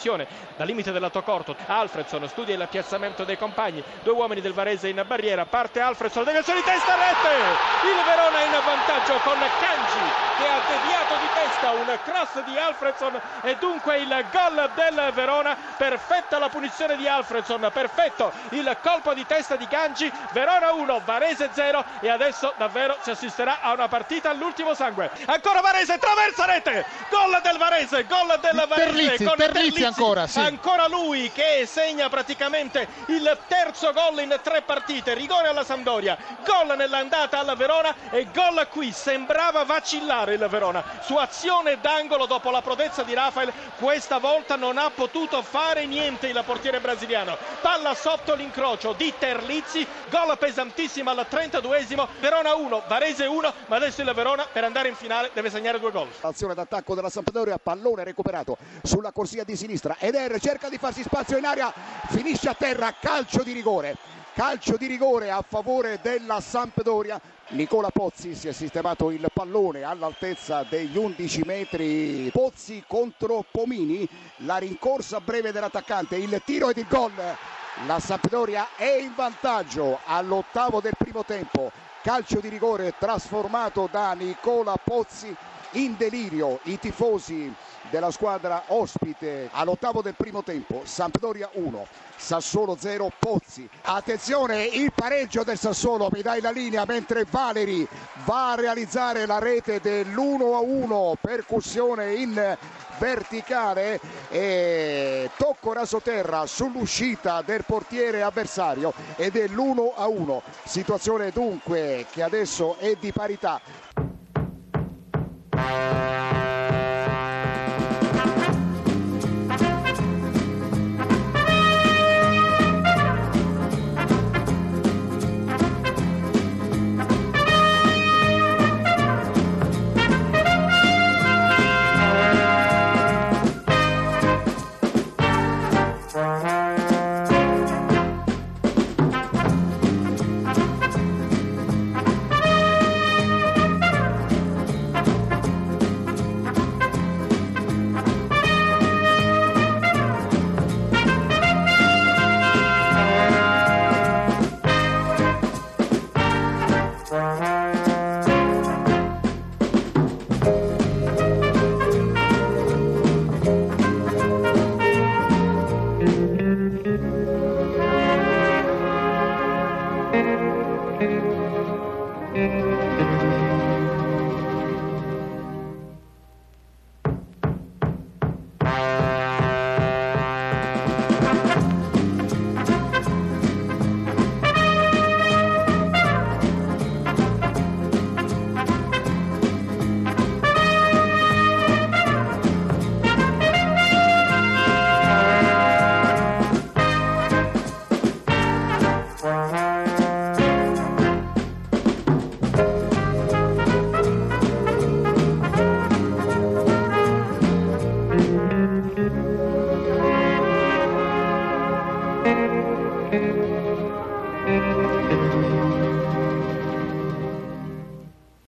attenzione dal limite del lato corto Alfredson studia il piazzamento dei compagni due uomini del Varese in barriera parte Alfredson deviazione di testa rete il Verona in vantaggio con Kanji che ha deviato di testa un cross di Alfredson e dunque il gol del Verona perfetta la punizione di Alfredson perfetto il colpo di testa di Kanji Verona 1 Varese 0 e adesso davvero si assisterà a una partita all'ultimo sangue ancora Varese traversa rete gol del Varese gol del Varese Terlizzi, con Terlizzi Terlizzi. Ancora, sì. ancora lui che segna praticamente il terzo gol in tre partite. Rigore alla Sampdoria gol nell'andata alla Verona e gol qui. Sembrava vacillare il Verona. Su azione d'angolo dopo la prodezza di Rafael questa volta non ha potuto fare niente il portiere brasiliano. Palla sotto l'incrocio di Terlizzi gol pesantissimo al 32esimo Verona 1 Varese 1 ma adesso il Verona per andare in finale deve segnare due gol. Azione d'attacco della Sampdoria, pallone recuperato sulla corsia di sinistra. Eder cerca di farsi spazio in aria, finisce a terra, calcio di rigore. Calcio di rigore a favore della Sampdoria. Nicola Pozzi si è sistemato il pallone all'altezza degli 11 metri. Pozzi contro Pomini, la rincorsa breve dell'attaccante, il tiro ed il gol. La Sampdoria è in vantaggio all'ottavo del primo tempo. Calcio di rigore trasformato da Nicola Pozzi in delirio. I tifosi della squadra ospite all'ottavo del primo tempo Sampdoria 1 Sassuolo 0 Pozzi. Attenzione il pareggio del Sassuolo mi dai la linea mentre Valeri va a realizzare la rete dell'1 a 1 percussione in verticale e tocco rasoterra sull'uscita del portiere avversario ed è l'1 a 1 situazione dunque che adesso è di parità Thank you.